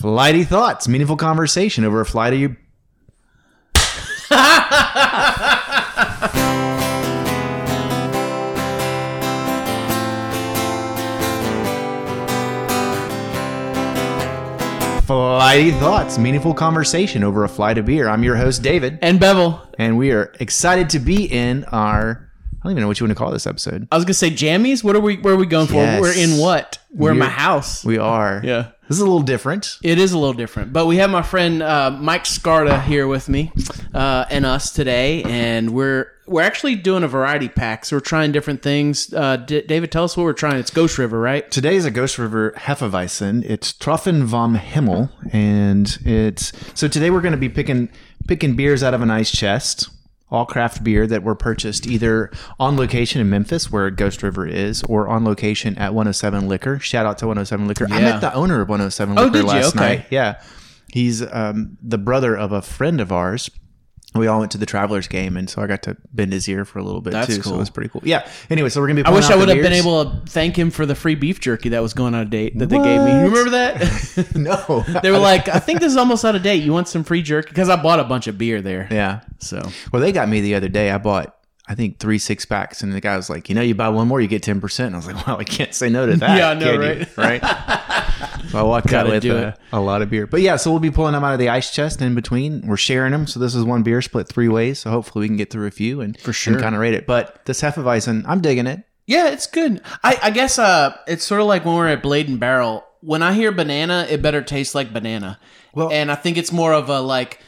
Flighty thoughts, meaningful conversation over a flight of you. Flighty thoughts, meaningful conversation over a flight of beer. I'm your host, David, And Bevel. and we are excited to be in our. I don't even know what you want to call this episode. I was gonna say jammies. What are we? Where are we going for? Yes. We're in what? We're in my We're- house. We are. Yeah. This is a little different. It is a little different, but we have my friend uh, Mike Scarta here with me uh, and us today, and we're we're actually doing a variety pack. So we're trying different things. Uh, D- David, tell us what we're trying. It's Ghost River, right? Today is a Ghost River Hefeweizen. It's Troffen vom Himmel, and it's so today we're going to be picking picking beers out of an ice chest, all craft beer that were purchased either on location in Memphis, where Ghost River is, or on location at 107 Liquor. Shout out to 107 Liquor. I Yeah. met the owner of 107 Oh, Liquor you? last Okay. night. Yeah, he's um, the brother of a friend of ours. We all went to the Travelers game, and so I got to bend his ear for a little bit That's too. So it was pretty cool. Yeah. Anyway, so we're gonna be. I wish I would have been able to thank him for the free beef jerky that was going on a date that they gave me. You remember that? no. they were like, "I think this is almost out of date. You want some free jerky?" Because I bought a bunch of beer there. yeah. So Well, they got me the other day. I bought, I think, three six packs, and the guy was like, "You know, you buy one more, you get ten percent." And I was like, "Well, I can't say no to that." Yeah, I know, can right? so I walked out with a, a lot of beer, but yeah, so we'll be pulling them out of the ice chest in between. We're sharing them, so this is one beer split three ways. So hopefully we can get through a few and for sure. kind of rate it. But this Hefeweizen, I'm digging it. Yeah, it's good. I, I guess uh, it's sort of like when we're at Blade and Barrel. When I hear banana, it better taste like banana. Well- and I think it's more of a like,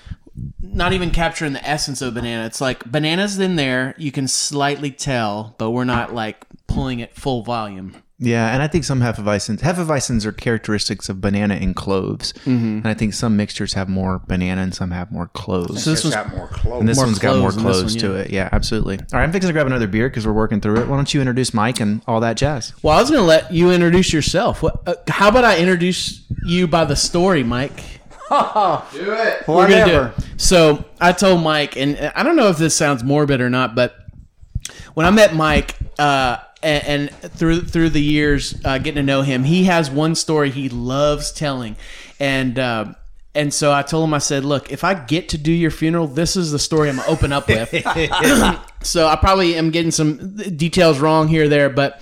not even capturing the essence of banana. It's like bananas in there. You can slightly tell, but we're not like pulling it full volume. Yeah, and I think some Hefeweizens, Hefeweizens are characteristics of banana and cloves, Mm-hmm. and I think some mixtures have more banana and some have more cloves. So this It's was got more clothes. And this More one's got more cloves in this clothes one, to it. Yeah, absolutely. All right, I'm fixing to grab another beer because we're working through it. Why don't you introduce Mike and all that jazz? well. I was gonna let you introduce yourself. What, uh, how about I introduce you by the story, Mike? Do it. We're gonna do it. So I told Mike, and I don't know if this sounds morbid or not, but when I met Mike, uh, and, and through through the years uh, getting to know him, he has one story he loves telling, and. Uh, and so I told him, I said, "Look, if I get to do your funeral, this is the story I'm gonna open up with." so I probably am getting some details wrong here or there, but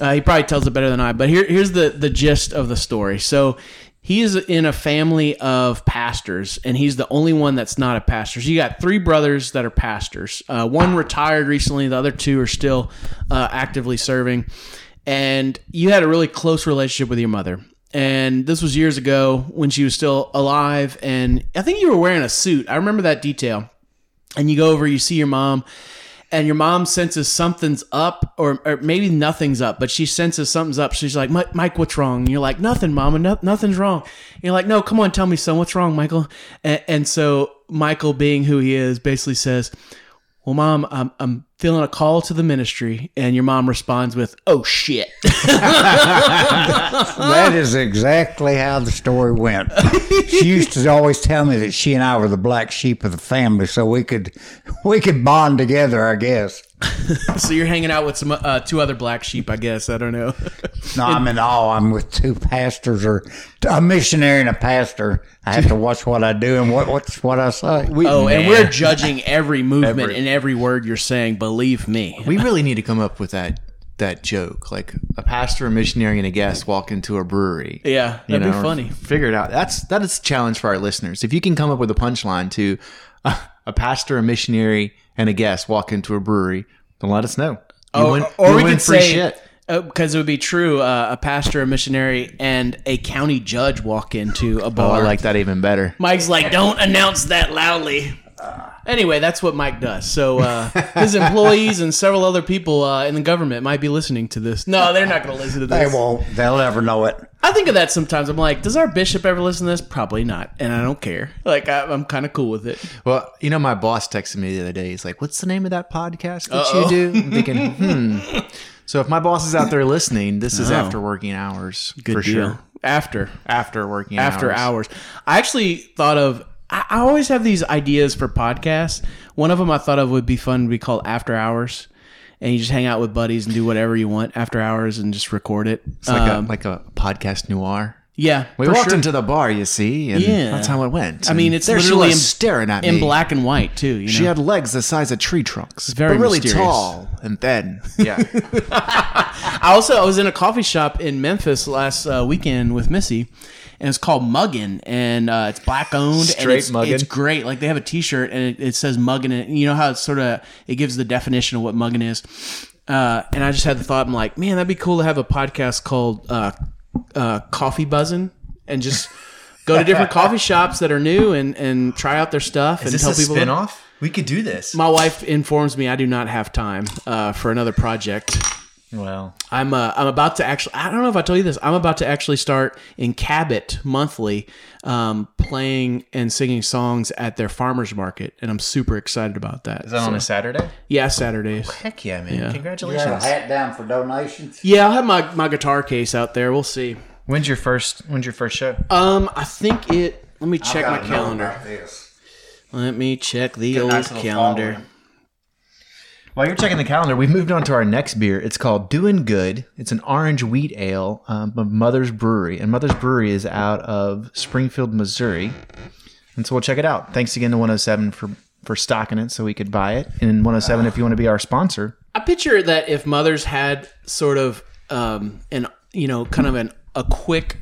uh, he probably tells it better than I. But here, here's the the gist of the story. So he is in a family of pastors, and he's the only one that's not a pastor. So you got three brothers that are pastors. Uh, one retired recently; the other two are still uh, actively serving. And you had a really close relationship with your mother. And this was years ago when she was still alive. And I think you were wearing a suit. I remember that detail and you go over, you see your mom, and your mom senses something's up, or, or maybe nothing's up, but she senses something's up. She's like, Mike, what's wrong? And you're like, nothing, mama, no, nothing's wrong. And you're like, no, come on, tell me, son, what's wrong, Michael? And, and so Michael, being who he is, basically says, well, mom, I'm, I'm feeling a call to the ministry. And your mom responds with, oh, shit. That is exactly how the story went. she used to always tell me that she and I were the black sheep of the family, so we could we could bond together. I guess. so you're hanging out with some uh, two other black sheep, I guess. I don't know. No, I'm in awe. I'm with two pastors, or a missionary and a pastor. I have to watch what I do and what what's what I say. oh, and we're judging every movement Every- and every word you're saying. Believe me. We really need to come up with that that joke, like a pastor, a missionary, and a guest walk into a brewery. Yeah, that'd know, be funny. Figure it out. That's that is a challenge for our listeners. If you can come up with a punchline to uh, a pastor, a missionary, and a guest walk into a brewery, then let us know. You Oh, win- or we could say shit. because it would be true. Uh, a pastor, a missionary, and a county judge walk into a bar. Oh, bar. I like that even better. Mike's like, don't announce that loudly. Anyway, that's what Mike does. So uh, his employees and several other people uh, in the government might be listening to this. No, they're not going to listen to this. They won't. They'll never know it. I think of that sometimes. I'm like, does our bishop ever listen to this? Probably not, and I don't care. Like, I, I'm kind of cool with it. Well, you know, my boss texted me the other day. He's like, "What's the name of that podcast that Uh-oh. you do?" I'm thinking, hmm. So if my boss is out there listening, this is Oh. after working hours Good for deal. sure. After After working after hours. hours. I actually thought of. I, I always have these ideas for podcasts. One of them I thought of would be fun to be called After Hours, and you just hang out with buddies and do whatever you want after hours and just record it. It's like Um, a like a podcast noir. Yeah, We walked sure. into the bar, you see, and Yeah. that's how it went. I mean, it's there she literally was in- staring at me in black and white too. You know? She had legs the size of tree trunks, very but really mysterious. tall and thin. Yeah, I also I was in a coffee shop in Memphis last uh, weekend with Missy, and it's called Muggin, and uh, it's black owned. and Straight it's, Muggin? It's great. Like they have a T-shirt and it, it says Muggin, and you know how it's sort of it gives the definition of what Muggin is. Uh, and I just had the thought, I'm like, man, that'd be cool to have a podcast called uh, uh, Coffee Buzzin', and just go to different coffee shops that are new and and try out their stuff and tell people. off? We could do this. My wife informs me I do not have time uh, for another project. Well, I'm uh, I'm about to actually I don't know if I told you this I'm about to actually start in Cabot monthly um, playing and singing songs at their farmers market and I'm super excited about that. is that on a Saturday? yeah Saturdays. Heck yeah, man! Yeah. You got a Congratulations. hat down for donations? Yeah, I'll have my, my guitar case out there. We'll see. When's your first? When's your first show? Um, I think it. Let me check my Gotta calendar. about this. Let me check the a old nice calendar. following. While you're checking the calendar, we've moved on to our next beer. It's called Doing Good. It's an orange wheat ale um, of Mother's Brewery, and Mother's Brewery is out of Springfield, Missouri. And so we'll check it out. Thanks again to 107 for for stocking it so we could buy it. And 107, if you want to be our sponsor, I picture that if mothers had sort of um, an you know kind of an a quick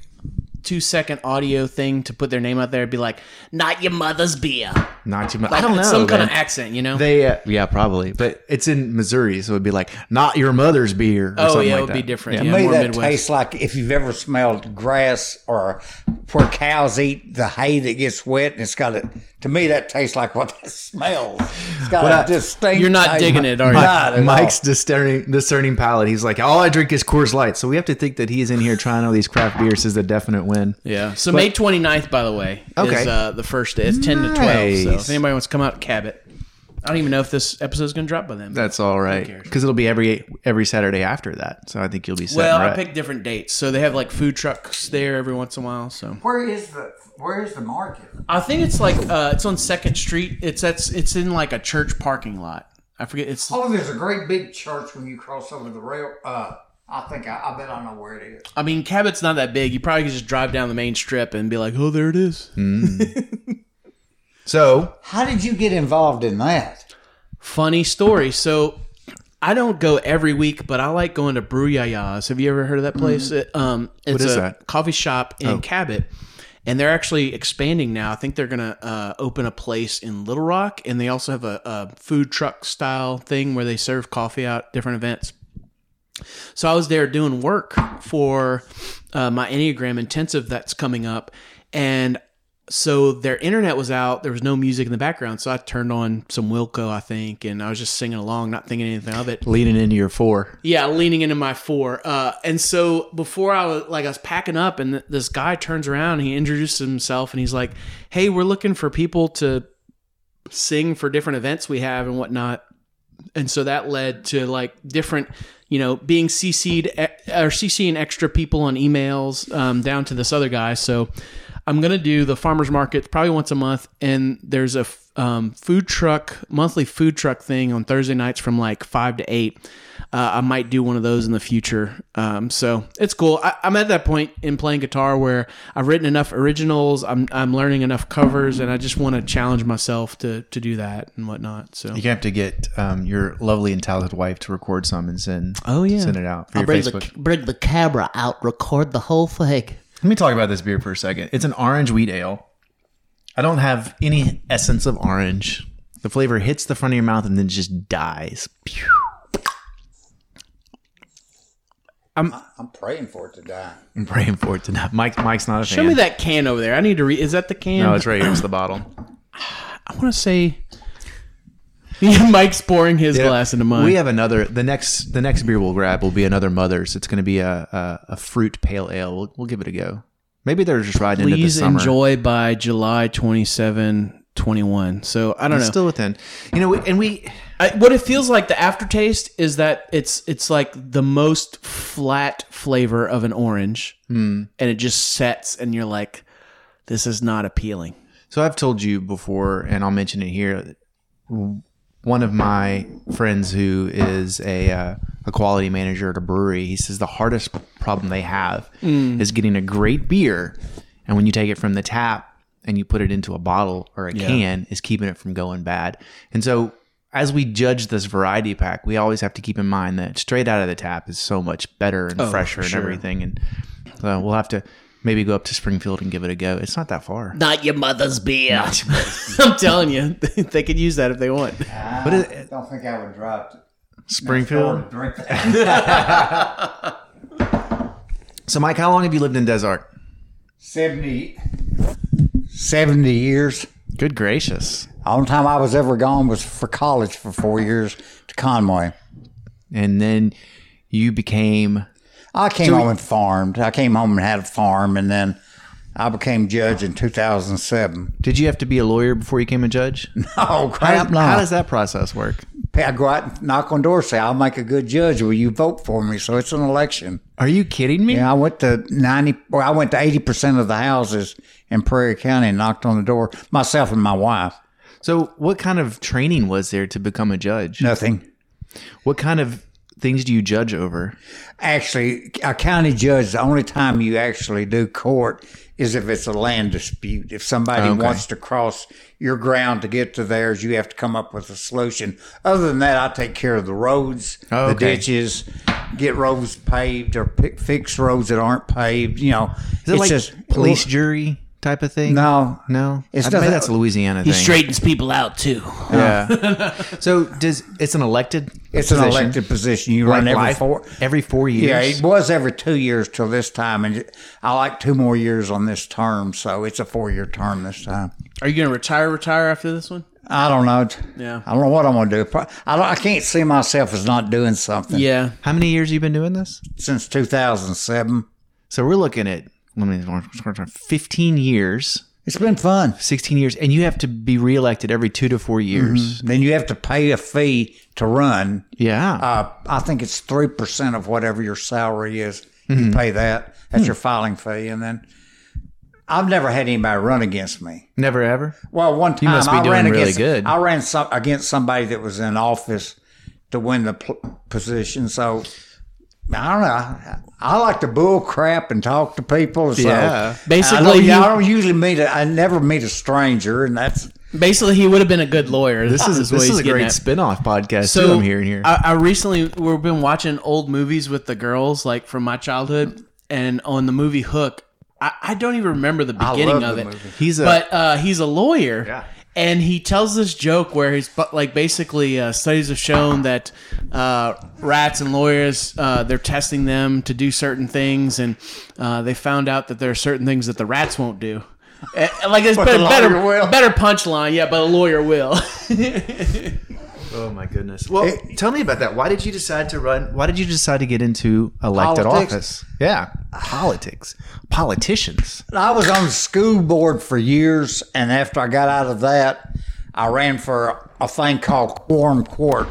two second audio thing to put their name out there, it'd be like, "Not your mother's beer." not too much. Like I don't know. some kind of accent, you know. They uh, yeah probably, but it's in Missouri, so it'd be like not your mother's beer. Or oh something yeah, like it would be different. Yeah. Yeah, To me, more that Midwest. tastes like if you've ever smelled grass or where cows eat the hay that gets wet, and it's got a. To me, that tastes like what that smells. It's got What I- a distinct. You're not digging it, are you? Not at Mike's all. discerning, discerning palate. He's like, all I drink is Coors Light. So we have to think that he's in here trying all these craft beers is a definite win. Yeah. So May 29th, by the way, is Okay. uh, the first day. It's 10 to 12. So if anybody wants to come out, Cabot. I don't even know if this episode is going to drop by then. That's all right because it'll be every every Saturday after that. So I think you'll be set. well, I right. picked different dates. So they have like food trucks there every once in a while. So Where is the Where is the market? I think it's like uh, it's on Second Street. It's that's it's in like a church parking lot. I forget. It's Oh, there's a great big church when you cross over the rail. Uh, I think I, I bet I know where it is. I mean, Cabot's not that big. You probably could just drive down the main strip and be like, "Oh, there it is." so How did you get involved in that? Funny story. So I don't go every week, but I like going to Brew Yaya's. Have you ever heard of that place? It, um, it's is a that? coffee shop in Cabot. And they're actually expanding now. I think they're going to uh, open a place in Little Rock, and they also have a, a food truck style thing where they serve coffee out different events. So I was there doing work for uh, my Enneagram intensive that's coming up, and so their internet was out. There was no music in the background, so I turned on some Wilco, I think, and I was just singing along, not thinking anything of it. leaning into your four. Yeah, leaning into my four. Uh, and so before I was like, I was packing up, and th- this guy turns around. And he introduces himself, and he's like, "Hey, we're looking for people to sing for different events we have and whatnot." And so that led to like different, you know, being CC'd or CCing extra people on emails um, down to this other guy. So I'm gonna do the farmers market probably once a month, and there's a f- um, food truck monthly food truck thing on Thursday nights from like five to eight. Uh, I might do one of those in the future. Um, so it's cool. I, I'm at that point in playing guitar where I've written enough originals. I'm I'm learning enough covers, and I just want to challenge myself to to do that and whatnot. So You have to get um, your lovely and talented wife to record some and send. Oh, yeah. send it out for I'll your bring Facebook. the bring the camera out, record the whole thing. Let me talk about this beer for a second. It's an orange wheat ale. I don't have any essence of orange. The flavor hits the front of your mouth and then just dies. Pew. I'm praying for it to die. I'm praying for it to die. Mike, Mike's not a fan. show me that can over there. I need to read. Is that the can? No, it's right here. It's the bottle. I want to say. Yeah, Mike's pouring his glass into mine. We have another. The next, the next beer we'll grab will be another Mother's. It's going to be a, a a fruit pale ale. We'll, we'll give it a go. Maybe they're just riding into the Please summer. enjoy by July 27, 21. So I don't know. Still within, you know, and we I, what it feels like the aftertaste is that it's it's like the most flat flavor of an orange, Hmm. and it just sets, and you're like, this is not appealing. So I've told you before, and I'll mention it here. One of my friends who is a uh, a quality manager at a brewery. He says the hardest problem they have is getting a great beer, and when you take it from the tap and you put it into a bottle or a can, is keeping it from going bad. And so. As we judge this variety pack, we always have to keep in mind that straight out of the tap is so much better and fresher and everything. And uh, we'll have to maybe go up to Springfield and give it a go. It's not that far. Not your mother's beer. I'm telling you, they could use that if they want. Ah, but it, I don't think I would drive to Springfield. drink that. So, Mike, how long have you lived in Des Arc? 70, 70 years. Good gracious. The only time I was ever gone was for college for four years to Conway. And then you became I came home and farmed. I came home and had a farm, and then I became judge in 2007. Did you have to be a lawyer before you became a judge? How, crap, no. how does that process work? I go out and knock on doors, say, I'll make a good judge. Will you vote for me? So it's an election. Are you kidding me? Yeah, I went to 90, well, I went to 80% of the houses in Prairie County and knocked on the door, myself and my wife. So, what kind of training was there to become a judge? Nothing. What kind of things do you judge over? Actually, a county judge, the only time you actually do court is if it's a land dispute. If somebody Okay. wants to cross your ground to get to theirs, you have to come up with a solution. Other than that, I take care of the roads, Oh, the ditches, get roads paved or pick, fix roads that aren't paved. You know, Is it like police jury type of thing? No, No? It's I think nothing- that's a Louisiana He thing. straightens people out too. Yeah. so, does it's an elected It's an position? elected position. You Like run every life- four. every four years? Yeah, it was every two years till this time, and I like two more years on this term, so it's a four-year term this time. Are you going to retire? Retire after this one? I don't know. Yeah. I don't know what I'm going to do. Pro- I, don't, I can't see myself as not doing something Yeah. How many years you been doing this? since 2007. So we're looking at let me 15 years, It's been fun. 16 years, and you have to be reelected every two to four years. Then you have to pay a fee to run. Yeah. Uh, I think it's 3% of whatever your salary is. Mm-hmm. You pay that. That's Hmm. your filing fee. And then I've never had anybody run against me. Never ever. Well, one time I ran really against good. I ran some, against somebody that was in office to win the pl- position. So I don't know. I, I like to bull crap and talk to people. So Yeah. Basically, I don't, he- I don't usually meet. A, I never meet a stranger, and that's Basically, he would have been a good lawyer. This is what this is a great at. spin-off podcast So too. I'm hearing here. I, I recently we've been watching old movies with the girls, like from my childhood, and on the movie Hook, I, I don't even remember the beginning love of the it. movie. He's a- but uh, he's a lawyer. Yeah. And he tells this joke where he's like basically uh, studies have shown that uh, rats and lawyers uh, they're testing them to do certain things, and uh, they found out that there are certain things that the rats won't do. Eh, like it's better, better, better punchline, yeah, but a lawyer will. oh my goodness. Well, tell me about that. Why did you decide to run? Why did you decide to get into elected Politics. office? Yeah, politics, politicians. I was on the school board for years, and after I got out of that, I ran for a thing called quorum court.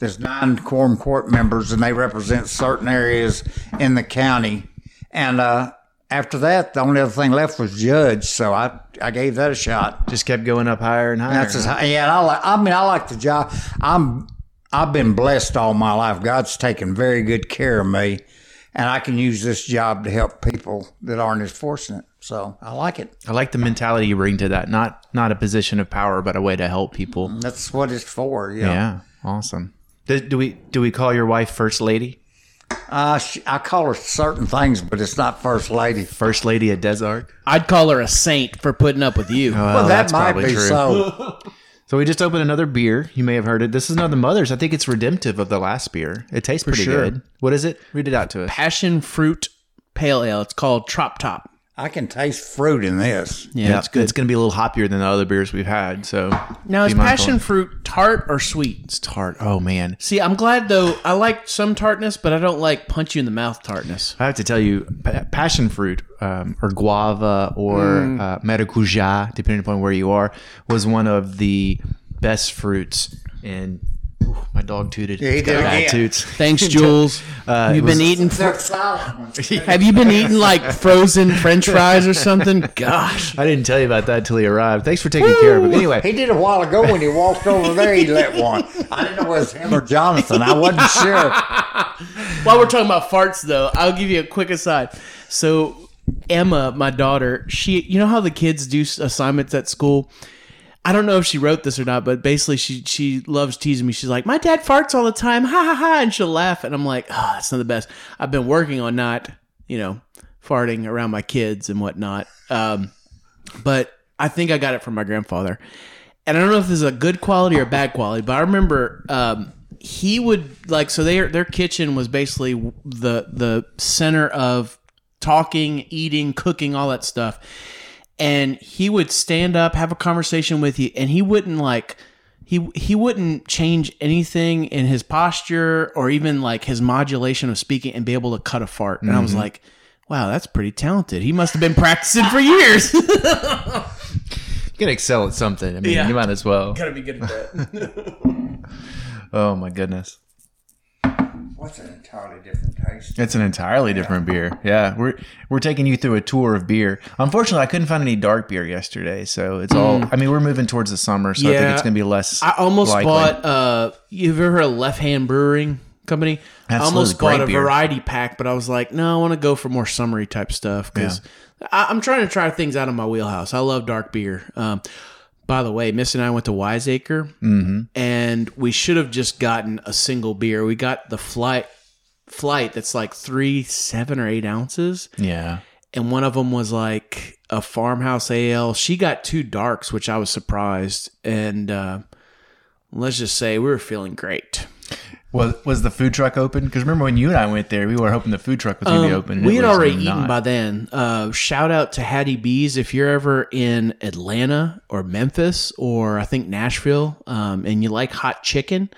There's nine quorum court members, and they represent certain areas in the county. And uh, after that, the only other thing left was judge, so I I gave that a shot. Just kept going up higher and higher. That's as high, yeah. And I like. I mean, I like the job. I'm. I've been blessed all my life. God's taken very good care of me, and I can use this job to help people that aren't as fortunate. So I like it. I like the mentality you bring to that. Not not a position of power, but a way to help people. Mm, that's what it's for. Yeah. Yeah, awesome. Do, do we do we call your wife first lady? Uh, she, I call her certain things, but it's not first lady. First lady at Des Arc? I'd call her a saint for putting up with you. Well, that might be true. so. So we just opened another beer. You may have heard it. This is another Mother's. I think it's redemptive of the last beer. It tastes pretty sure. good. What is it? Read it out to us. Passion fruit pale ale. It's called Trop Top. I can taste fruit in this. Yeah, it's good. It's going to be a little hoppier than the other beers we've had. So now, is passion fruit tart or sweet? It's tart. Oh man, See, I'm glad though. I like some tartness, but I don't like punch you in the mouth tartness. I have to tell you, pa- passion fruit um, or guava or Mm. uh, maracuja, depending upon where you are, was one of the best fruits in Ooh, my dog tooted. Yeah, he He's did bad toots. Thanks, Jules. Uh, You've it was- been eating. They're silent ones. Have you been eating like frozen French fries or something? Gosh. I didn't tell you about that until he arrived. Thanks for taking care of him. Anyway, He did a while ago when he walked over there. He let one. I didn't know it was him or Jonathan. I wasn't sure. While we're talking about farts, though, I'll give you a quick aside. So, Emma, my daughter, she, you know how the kids do assignments at school. I don't know if she wrote this or not, but basically, she she loves teasing me. She's like, "My dad farts all the time, ha ha ha," and she'll laugh, and I'm like, "Oh, that's not the best." I've been working on not, you know, farting around my kids and whatnot. Um, but I think I got it from my grandfather. And I don't know if this is a good quality or bad quality, but I remember um, he would like so their their kitchen was basically the the center of talking, eating, cooking, all that stuff. And he would stand up, have a conversation with you, and he wouldn't like he he wouldn't change anything in his posture or even like his modulation of speaking and be able to cut a fart. And I was mm-hmm. like, wow, that's pretty talented. He must have been practicing for years. you can excel at something. I mean, Yeah. you might as well. Gotta be good at that. Oh my goodness. What's an entirely different taste? It's an entirely different beer. Yeah, we're we're taking you through a tour of beer. Unfortunately, I couldn't find any dark beer yesterday, so it's all. I mean, we're moving towards the summer, so I think Mm. It's going to be less. I almost likely. bought. Uh, you've ever heard of Left Hand Brewing Company? I Absolutely, almost bought a beer. variety pack, but I was like, no, I want to go for more summery type stuff because I'm trying to try things out of my wheelhouse. I love dark beer. Um, by the way, Miss and I went to Wiseacre, Mm-hmm. and we should have just gotten a single beer. We got the flight flight that's like three, seven, or eight ounces Yeah, and one of them was like a farmhouse ale. She got two darks, which I was surprised. And uh, let's just say we were feeling great. Was was the food truck open? Because remember when you and I went there, we were hoping the food truck was going to be open. Um, we had was already not. eaten by then. Uh, shout out to Hattie B's if you're ever in Atlanta or Memphis or I think Nashville, um, and you like hot chicken.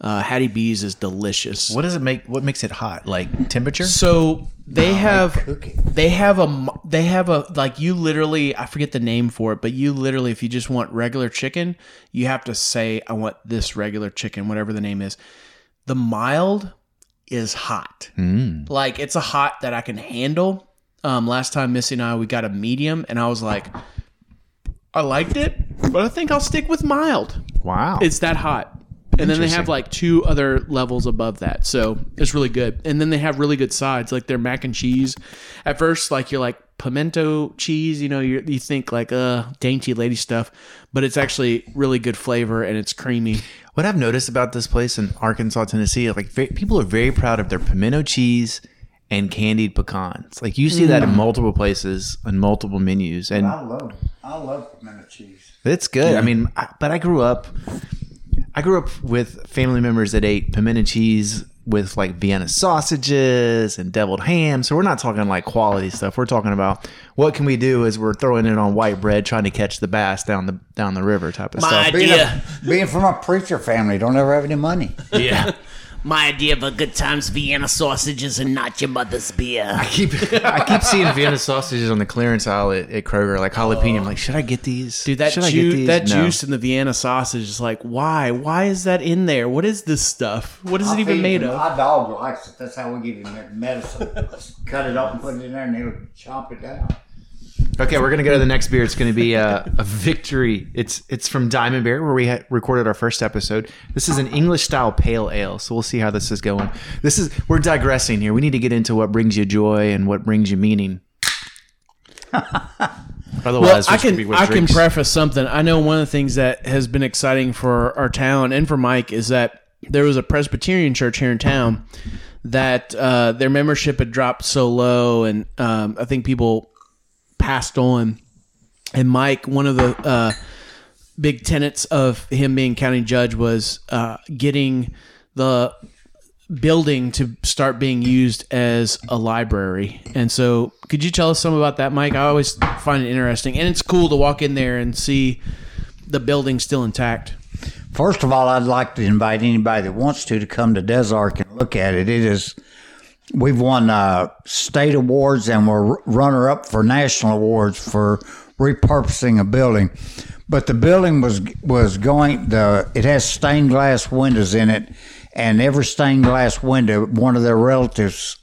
Uh, Hattie B's is delicious. What does it make? What makes it hot? Like temperature? So they have cooking. they have a they have a like you literally I forget the name for it, but you literally if you just want regular chicken, you have to say I want this regular chicken, whatever the name is. The mild is hot. Like it's a hot that I can handle. Um, last time Missy and I we got a medium, and I was like, I liked it, but I think I'll stick with mild. Wow. It's that hot. And then they have like two other levels above that. So it's really good. And then they have really good sides, like their mac and cheese. At first, like you're like pimento cheese, you know, you you think like uh dainty lady stuff, but it's actually really good flavor and it's creamy. What I've noticed about this place in Arkansas, Tennessee, like ve- people are very proud of their pimento cheese and candied pecans. Like you see that Mm. in multiple places on multiple menus, and I love I love pimento cheese. it's good. I mean, I, but I grew up, I grew up with family members that ate pimento cheese with like Vienna sausages and deviled ham. So we're not talking like quality stuff. We're talking about what can we do as we're throwing it on white bread, trying to catch the bass down the down the river type of stuff. Being, Yeah. a, being from a preacher family, don't ever have any money. Yeah. My idea of a good time's Vienna sausages and not your mother's beer. I keep I keep seeing Vienna sausages on the clearance aisle at, at Kroger, like jalapeno. I'm like, should I get these? Dude, that should I juice that No. juice in the Vienna sausage is like, why? Why is that in there? What is this stuff? What is it even made of? My dog likes it. That's how we give him medicine. Just cut it up and put it in there, and he'll chomp it down. Okay, we're gonna go to the next beer. It's gonna be a, a victory. It's it's from Diamond Bear, where we recorded our first episode. This is an English style pale ale, so we'll see how this is going. This is we're digressing here. We need to get into what brings you joy and what brings you meaning. Well, Otherwise, I just gonna can I can preface something. I know one of the things that has been exciting for our town and for Mike is that there was a Presbyterian church here in town that uh, their membership had dropped so low, and um, I think people passed on. And Mike, one of the uh, big tenets of him being county judge was uh, getting the building to start being used as a library. And so, could you tell us some about that, Mike? I always find it interesting, and it's cool to walk in there and see the building still intact. First of all, I'd like to invite anybody that wants to to come to Des Arc and look at it. It is, we've won uh, state awards and we're runner up for national awards for repurposing a building. but the building was was going the it has stained glass windows in it, and every stained glass window, one of their relatives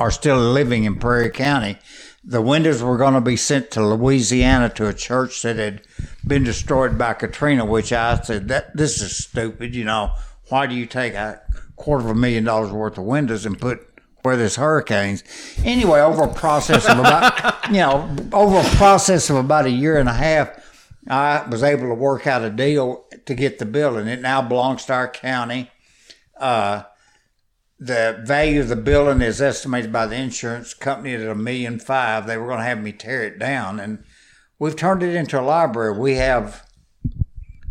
are still living in Prairie County. The windows were going to be sent to Louisiana to a church that had been destroyed by Katrina, which I said that this is stupid. You know, why do you take a quarter of a million dollars worth of windows and put where there's hurricanes? Anyway, over a process of about you know over a process of about a year and a half, I was able to work out a deal to get the building. It now belongs to our county. Uh, the value of the building is estimated by the insurance company at a million five. They were going to have me tear it down, and we've turned it into a library. We have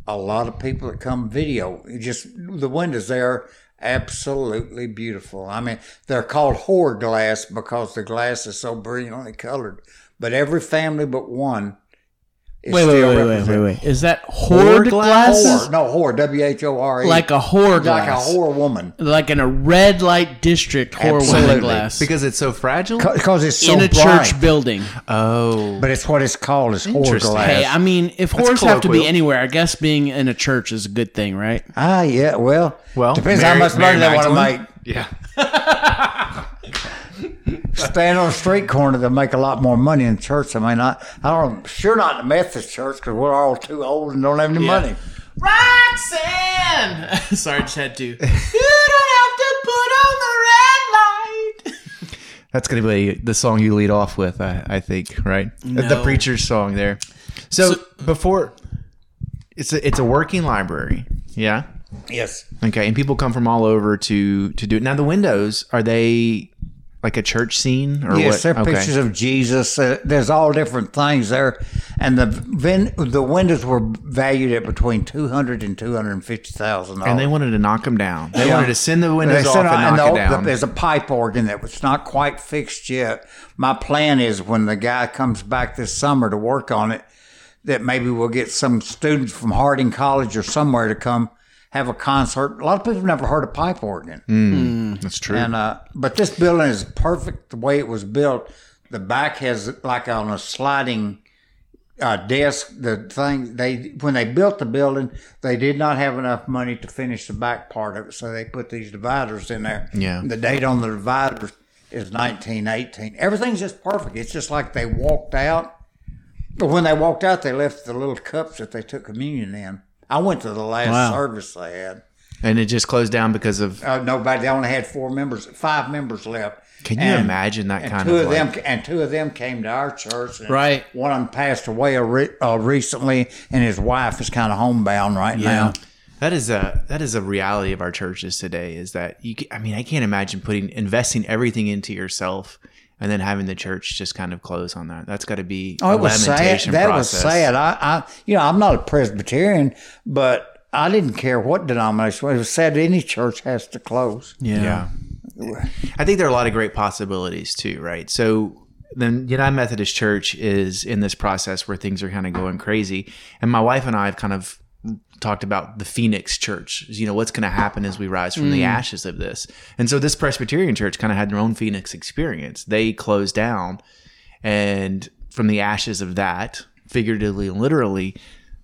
a lot of people that come video. Just the windows there absolutely beautiful. I mean, they're called horror glass because the glass is so brilliantly colored. But every family but one. Is Wait, wait, still wait, wait, wait, wait. Is that horde glasses? Horror, no, horror, W H O R E. Like a horror like a horror woman. Like in a red light district horror Absolutely. woman glass. Because it's so fragile. Because it's so in a bright. church building. Oh, But it's what it's called. It's horror glass. Hey, I mean, if horrors have to be anywhere, I guess being in a church is a good thing, right? ah, yeah. Well, well, depends Mary- how much Mary money they want to Magdalene? make. Yeah. Stand on a street corner, they'll make a lot more money in church. I mean, I, I don't. Sure, not in the Methodist church because we're all too old and don't have any money. Roxanne! Sorry, just had to. you don't have to put on the red light. That's going to be the song you lead off with, I, I think, right? The preacher's song there. So, before it's a, it's a working library, yeah. Yes. Okay, and people come from all over to to do it. Now, the windows are they like a church scene or Yes, what? they're okay. pictures of Jesus. Uh, there's all different things there, and the vin- the windows were valued at between two hundred and two hundred and fifty thousand dollars. and they wanted to knock them down. They Yeah. wanted to send the windows off and uh, knock the- it down. There's a pipe organ that was not quite fixed yet. My plan is when the guy comes back this summer to work on it, that maybe we'll get some students from Harding College or somewhere to come have a concert. A lot of people have never heard a pipe organ. That's true. And uh, but this building is perfect the way it was built. The back has like on a sliding uh, desk. The thing they when they built the building, they did not have enough money to finish the back part of it, so they put these dividers in there. Yeah. The date on the dividers is 1918. Everything's just perfect. It's just like they walked out. But when they walked out, they left the little cups that they took communion in. I went to the last Wow. service they had. and it just closed down because of. Uh, nobody. They only had four members, five members left. Can you And- imagine that kind of? and kind two of of like- them and two of them came to our church. And Right. One of them passed away a re- uh, recently, and his wife is kind of homebound right now. That is a that is a reality of our churches today. Is that you? ca- I mean, I can't imagine putting investing everything into yourself and then having the church just kind of close on that. That's got to be Oh, a it was sad. lamentation That process. was sad. I, I, you know, I'm not a Presbyterian, but I didn't care what denomination. It was sad. Any church has to close. Yeah. yeah. I think there are a lot of great possibilities too, right? So then United Methodist Church is in this process where things are kind of going crazy. And my wife and I have kind of talked about the Phoenix Church. You know, what's going to happen as we rise from the mm. ashes of this. And so this Presbyterian church kind of had their own Phoenix experience. They closed down and from the ashes of that, figuratively and literally,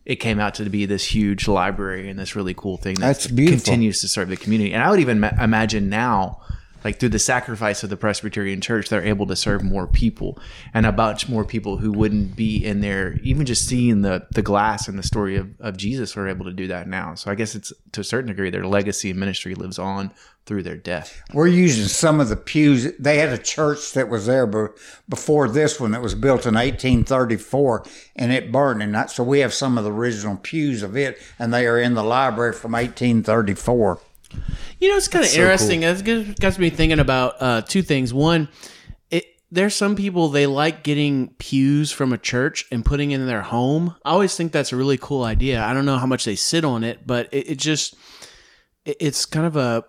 it came out to be this huge library and this really cool thing that That's beautiful. continues to serve the community. And I would even ma- imagine now, like through the sacrifice of the Presbyterian Church, they're able to serve more people and a bunch more people who wouldn't be in there, even just seeing the the glass and the story of, of Jesus are able to do that now. So I guess it's to a certain degree their legacy and ministry lives on through their death. We're using some of the pews. They had a church that was there be- before this one that was built in 1834 and it burned. And that, so we have some of the original pews of it and they are in the library from 1834. You know, it's kind of so interesting. It's got got me thinking about uh, two things. One, it, there's some people they like getting pews from a church and putting it in their home. I always think that's a really cool idea. I don't know how much they sit on it, but it, it just it, it's kind of a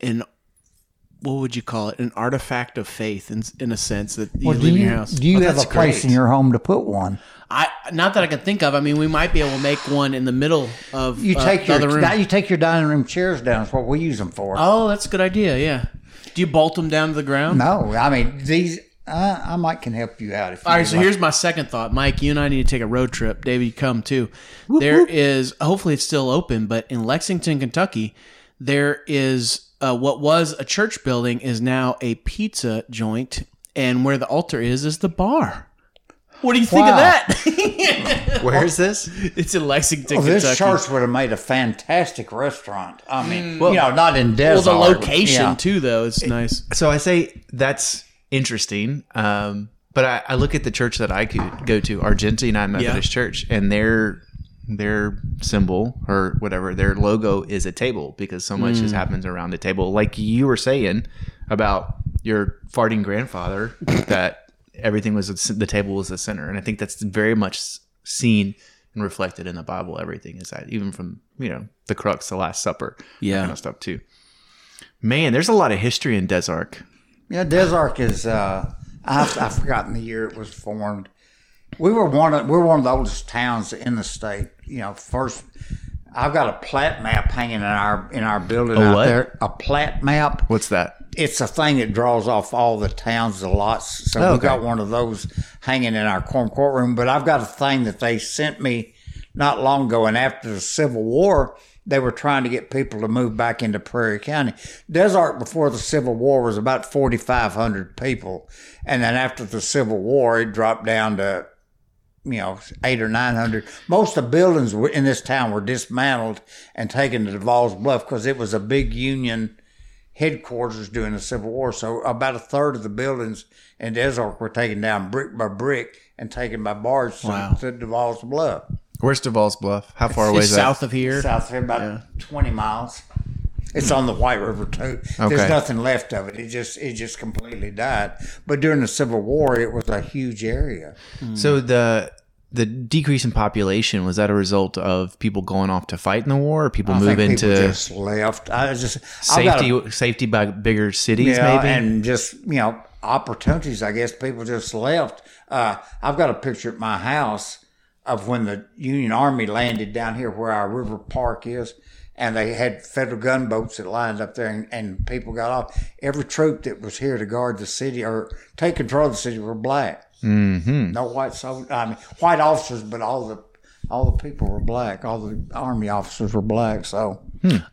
an what would you call it? An artifact of faith, in in a sense that you Well, do leave in you, your house. do you Oh, have a that's place great. in your home to put one? I not that I can think of. I mean, we might be able to make one in the middle of You uh, take the your other room. now you take your dining room chairs down. That's what we use them for. oh, that's a good idea. Yeah. Do you bolt them down to the ground? No, I mean these. I, I might can help you out if you All right, so like. here's my second thought, Mike. You and I need to take a road trip. David, you come too. There is hopefully it's still open, but in Lexington, Kentucky, there is uh, what was a church building is now a pizza joint, and where the altar is is the bar. What do you think of that? Where is this? it's in Lexington, Oh, this Kentucky. church would have made a fantastic restaurant. I mean, well, you know, not in Mm. well, the location yeah. too, though, is nice. So I say that's interesting. Um, but I, I look at the church that I could go to, Argentine Methodist Church, and their their symbol or whatever their logo is a table because so much just happens around the table. Like you were saying about your farting grandfather, that everything was the table was the center, and I think that's very much seen and reflected in the Bible. Everything is that, even from you know the crux, the Last Supper, Yeah. kind of stuff too. Man, there's a lot of history in Des Arc. Yeah, Des Arc is. Uh, I've, I've forgotten the year it was formed. We were one of we're one of the oldest towns in the state. You know, first I've got a plat map hanging in our in our building out what? there. A plat map. What's that? It's a thing that draws off all the towns, the lots. So Oh, we okay. got one of those hanging in our corn courtroom. But I've got a thing that they sent me not long ago, and after the Civil War, they were trying to get people to move back into Prairie County. Des Arc before the Civil War was about 4,500 people, and then after the Civil War, it dropped down to you know, eight or nine hundred. Most of the buildings were- in this town were dismantled and taken to DeValls Bluff because it was a big Union headquarters during the Civil War. So about a third of the buildings in Des Arc were taken down brick by brick and taken by barge to, Wow. to DeValls Bluff. Where's DeValls Bluff? How far away It's is that? south of here. South here, about twenty miles. It's on the White River too. Okay. There's nothing left of it. It just it just completely died. But during the Civil War, it was a huge area. So the the decrease in population was that a result of people going off to fight in the war, or people I into people just left. I just I've a- safety safety by bigger cities, yeah, maybe? and just you know opportunities. I guess people just left. Uh, I've got a picture at my house of when the Union Army landed down here where our river park is, and they had federal gunboats that lined up there, and, and people got off. Every troop that was here to guard the city or take control of the city were black. Mm-hmm. No white soldiers. I mean, white officers, but all the all the people were black. All the army officers were black. So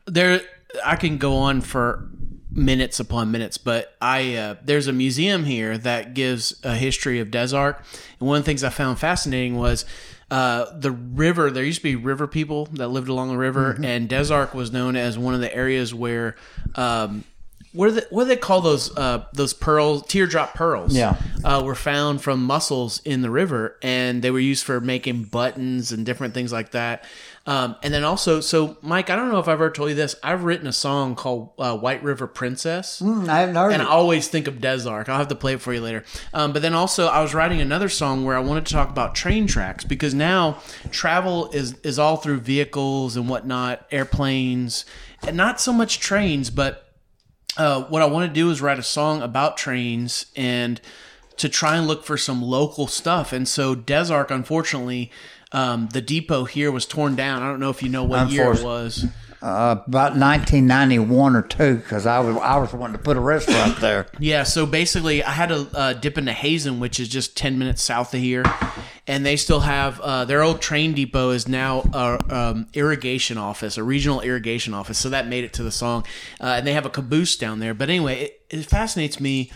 there i can go on for minutes upon minutes but i uh, there's a museum here that gives a history of Des Arc and one of the things i found fascinating was uh, the river there used to be river people that lived along the river and Des Arc was known as one of the areas where um, what they, what do they call those uh, those pearls teardrop pearls Yeah. uh, were found from mussels in the river, and they were used for making buttons and different things like that. Um, and then also, so Mike, I don't know if I've ever told you this. I've written a song called uh, "White River Princess." Mm, I haven't heard And it. I always think of Des Arc. I'll have to play it for you later. Um, but then also, I was writing another song where I wanted to talk about train tracks because now travel is is all through vehicles and whatnot, airplanes, and not so much trains. But uh, what I want to do is write a song about trains and to try and look for some local stuff. And so Des Arc, unfortunately, um, the depot here was torn down. I don't know if you know what year it was. Uh, about 1991 or two, because I was I was wanting to put a restaurant there. Yeah, so basically, I had to uh, dip into Hazen, which is just ten minutes south of here, and they still have uh, their old train depot is now a um, irrigation office, a regional irrigation office. So that made it to the song, uh, and they have a caboose down there. But anyway, it, it fascinates me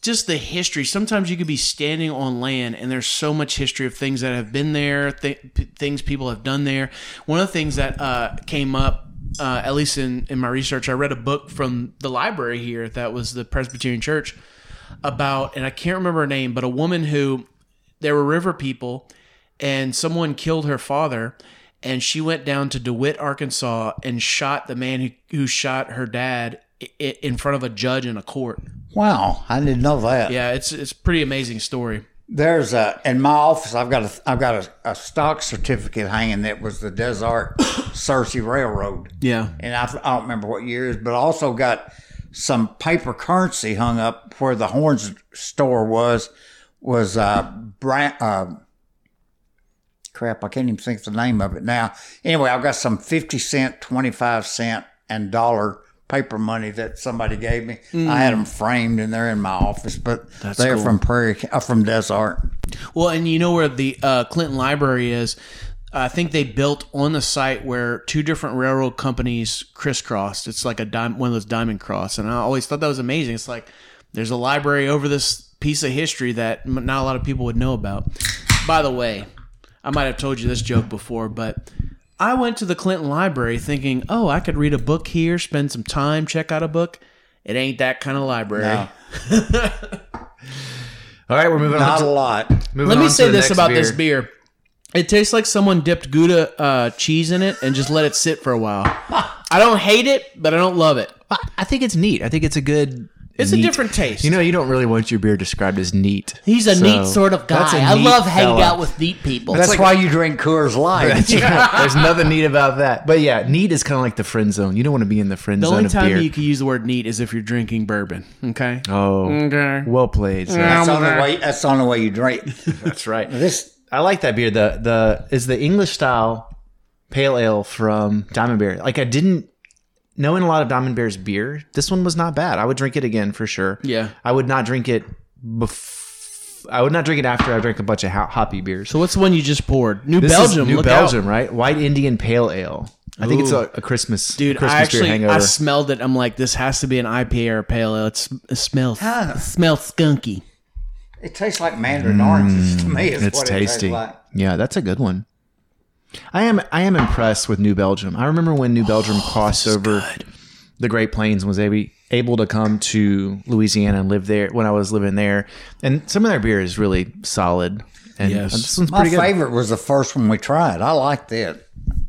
just the history. Sometimes you could be standing on land, and there's so much history of things that have been there, th- things people have done there. One of the things that uh, came up, uh, at least in, in my research, I read a book from the library here that was the Presbyterian Church about, and I can't remember her name, but a woman who there were river people, and someone killed her father. And she went down to DeWitt, Arkansas, and shot the man who, who shot her dad in front of a judge in a court. Wow, I didn't know that. Yeah, it's it's a pretty amazing story. There's a in my office. I've got a I've got a, a stock certificate hanging that was the Des Arc Searcy Railroad, Yeah. and I, I don't remember what years, but I also got some paper currency hung up where the Horns store was was uh, brand, uh crap. I can't even think of the name of it now. Anyway, I've got some fifty cent, twenty five cent, and dollar paper money that somebody gave me. I had them framed and they're in my office, but they're cool. from Prairie, uh, from Des Arc. Well, and you know where the uh, Clinton Library is? I think they built on the site where two different railroad companies crisscrossed. It's like a dime, one of those diamond cross, and I always thought that was amazing. It's like there's a library over this piece of history that not a lot of people would know about. By the way, I might have told you this joke before, but I went to the Clinton Library thinking, oh, I could read a book here, spend some time, check out a book. It ain't that kind of library. No. All right, we're moving Not on. a lot. Moving Let me on say this about beer. this beer. It tastes like someone dipped Gouda uh, cheese in it and just let it sit for a while. I don't hate it, but I don't love it. I- I think it's neat. I think it's a good. It's a different taste. You know, you don't really want your beer described as neat. He's a So, neat sort of guy. I neat love hanging fella. out with neat people. That's why you drink Coors Light. There's nothing neat about that. But yeah, neat is kind of like the friend zone. You don't want to be in the friend the zone The only of time beer. you can use the word neat is if you're drinking bourbon. Okay. oh, Okay. well played. sir. That's the way. That's the way you drink. That's right. This I like that beer. The the is the English style pale ale from Diamond Bear. Like I didn't knowing a lot of Diamond Bear's beer. This one was not bad. I would drink it again for sure. Yeah. I would not drink it. Bef- I would not drink it after I drank a bunch of ho- hoppy beers. So what's the one you just poured? New This is Belgium. New look Belgium, out. right? White Indian Pale Ale. I think it's a, a Christmas Dude, Christmas I actually beer hangover. I smelled it. I'm like, this has to be an IPA or a pale ale. It's, it smells ah. it smells skunky. it tastes like Mandarin oranges to me. Is mm, it's what tasty. It tastes like. Yeah, that's a good one. I am I am impressed with New Belgium. I remember when New Belgium crossed over the Great Plains and was able able to come to Louisiana and live there when I was living there. And some of their beer is really solid. And Yes. this one's My good. favorite was the first one we tried. I liked it.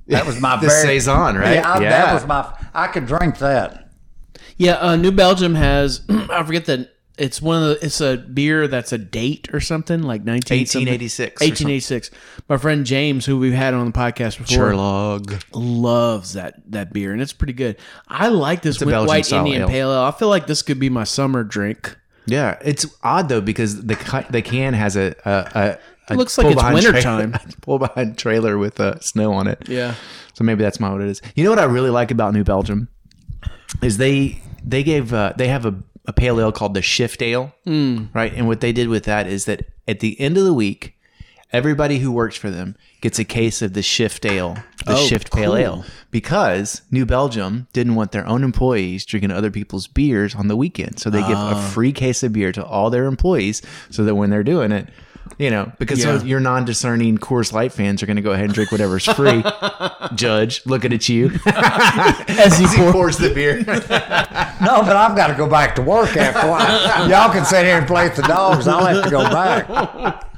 That was my The very, Saison, right? Yeah, I- Yeah. that was my. I could drink that. Yeah, uh, New Belgium has I forget that it's one of the it's a beer that's a date or something like 19 1886 or 1886. My friend James, who we've had on the podcast before, Sherlock. loves that that beer, and it's pretty good. I like this white Indian ale. pale ale. I feel like this could be my summer drink. Yeah, it's odd though because the the can has a a, a, a looks like it's wintertime. pull behind trailer with uh, snow on it. Yeah. So maybe that's my what it is. You know what I really like about New Belgium is they they gave uh, they have a, a pale ale called the Shift Ale, mm. right? And what they did with that is that at the end of the week, everybody who works for them gets a case of the Shift Ale, the Oh, Shift Pale cool. Ale, because New Belgium didn't want their own employees drinking other people's beers on the weekend, so they give a Ah. free case of beer to all their employees, so that when they're doing it. You know, because Yeah. your non-discerning Coors Light fans are going to go ahead and drink whatever's free. Judge, looking at you As he pour- pours the beer. No, but I've got to go back to work after a. Y'all can sit here and play with the dogs. I'll have to go back.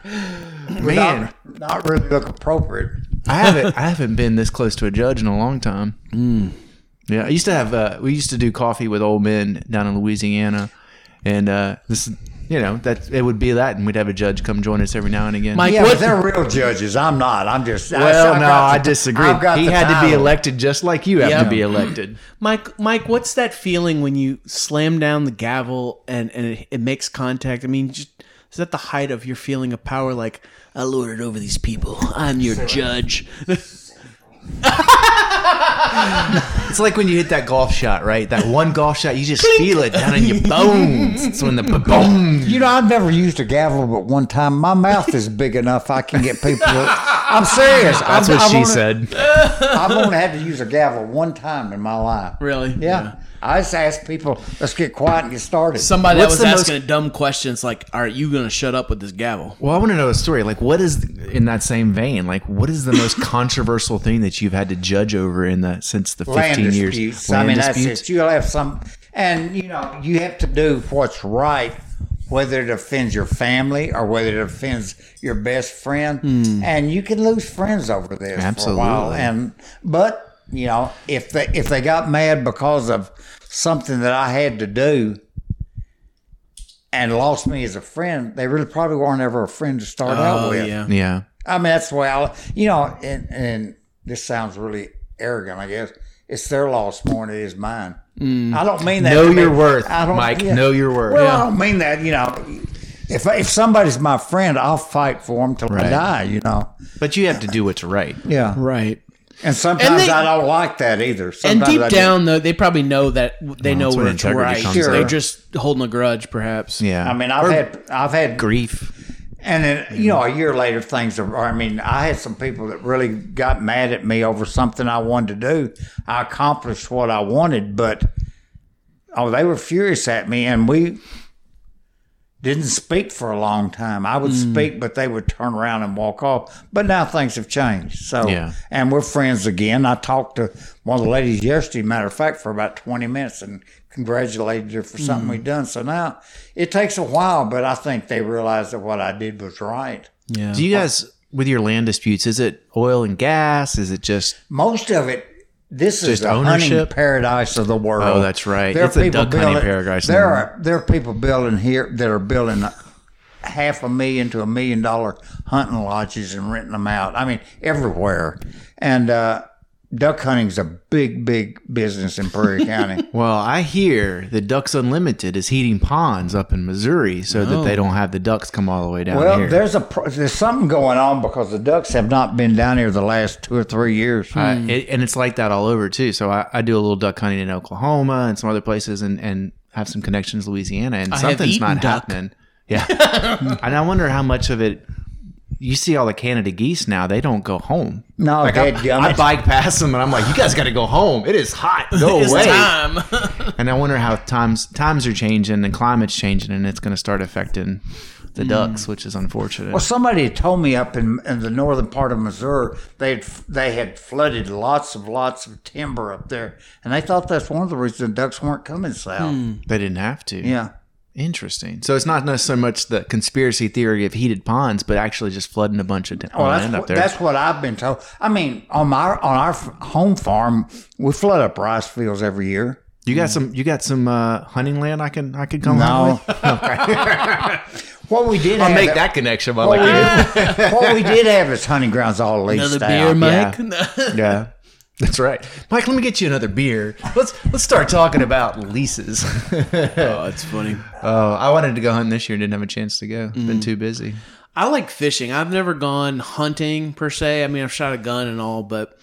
Man, Not, not really look appropriate. I haven't I haven't been this close to a judge in a long time. Mm. Yeah, I used to have uh, we used to do coffee with old men down in Louisiana, and uh, this you know that it would be that, and we'd have a judge come join us every now and again. Mike, Yeah, what, but they're real judges. I'm not. I'm just. well, I've no, I the- disagree. He the had to be elected just like you have Yeah. to be elected. Mike, Mike, what's that feeling when you slam down the gavel and, and it, it makes contact? I mean, just is that the height of your feeling of power? Like I lord it over these people. I'm your judge. It's like when you hit that golf shot, right? That one golf shot, you just feel it down in your bones. It's when the boom. You know, I've never used a gavel but one time. My mouth is big enough I can get people. To, I'm serious. That's I've, what I've she only, said. I've only had to use a gavel one time in my life. Really? Yeah. I just ask people, let's get quiet and get started. Somebody What's that the was most- asking a dumb question. It's like, are you going to shut up with this gavel? Well, I want to know a story. Like, what is in that same vein? Like, what is the most controversial thing that you've had to judge over in the since the land fifteen years? disputes. I mean, that's it. You'll have some, and you know, you have to do what's right, whether it offends your family or whether it offends your best friend, hmm. and you can lose friends over this for a while. Absolutely. And but you know, if they if they got mad because of something that I had to do. And lost me as a friend. They really probably weren't ever a friend to start out Oh with. yeah. Yeah. I mean, that's the way I, you know, and, and this sounds really arrogant, I guess. It's their loss more than it is mine. Mm. I don't mean that. Know to be- your worth, I don't, Mike. Know your worth. Well, Yeah. I don't mean that. You know, if if somebody's my friend, I'll fight for them till I die. You know. But you have to do what's right. Yeah. Right. And sometimes they- I don't like that either. And deep I do. down, though, they probably know that they know that's when where it's integrity right. comes in. They're just holding a grudge, perhaps. Yeah. I mean, I've Or had I've had grief. And then, you know, a year later, things are, I mean, I had some people that really got mad at me over something I wanted to do. I accomplished what I wanted, but, oh, they were furious at me, and we didn't speak for a long time. I would hmm. speak, but they would turn around and walk off. But now things have changed. So, Yeah. and we're friends again. I talked to one of the ladies yesterday, matter of fact, for about 20 minutes and congratulated her for something we'd done. So now it takes a while, but I think they realized that what I did was right. Yeah. Do you guys, with your land disputes, is it oil and gas? Is it just Most of it, this is Just the ownership? hunting paradise of the world. Oh, that's right. There It's are a people duck hunting building- paradise There are there are people building here that are building half a million to a million dollar hunting lodges and renting them out. I mean, everywhere. And uh, duck hunting's a big, big business in Prairie County. Well, I hear that Ducks Unlimited is heating ponds up in Missouri so that oh. they don't have the ducks come all the way down here. Well, here. there's a pro- there's something going on because the ducks have not been down here the last two or three years. I- hmm. it, and it's like that all over too. So I, I do a little duck hunting in Oklahoma and some other places, and, and have some connections in Louisiana, and have something's eaten not duck. happening. Yeah, and I wonder how much of it. You see all the Canada geese now; they don't go home. No, Like I. I bike past them, and I'm like, "You guys got to go home. It is hot. Go away." time. And I wonder how times times are changing and climate's changing, and it's going to start affecting the hmm. ducks, which is unfortunate. Well, somebody told me up in, in the northern part of Missouri they had, they had flooded lots of lots of timber up there, and they thought that's one of the reasons the ducks weren't coming south. Hmm. they didn't have to. Yeah, Interesting. So it's not necessarily much the conspiracy theory of heated ponds, but actually just flooding a bunch of well, land that's up what, there. that's what I've been told. I mean, on my on our home farm, we flood up rice fields every year. you got some. You got some uh, hunting land. I can. I could come. hunt No, with? what we did I'll have make that connection. While What we, I did, what we did have is hunting grounds all leased Another out. beer, Mike. can. yeah, that's right. Mike, let me get you another beer. Let's let's start talking about leases. oh, that's funny. oh, I wanted to go hunting this year. And didn't have a chance to go. Mm. Been too busy. I like fishing. I've never gone hunting per se. I mean, I've shot a gun and all, but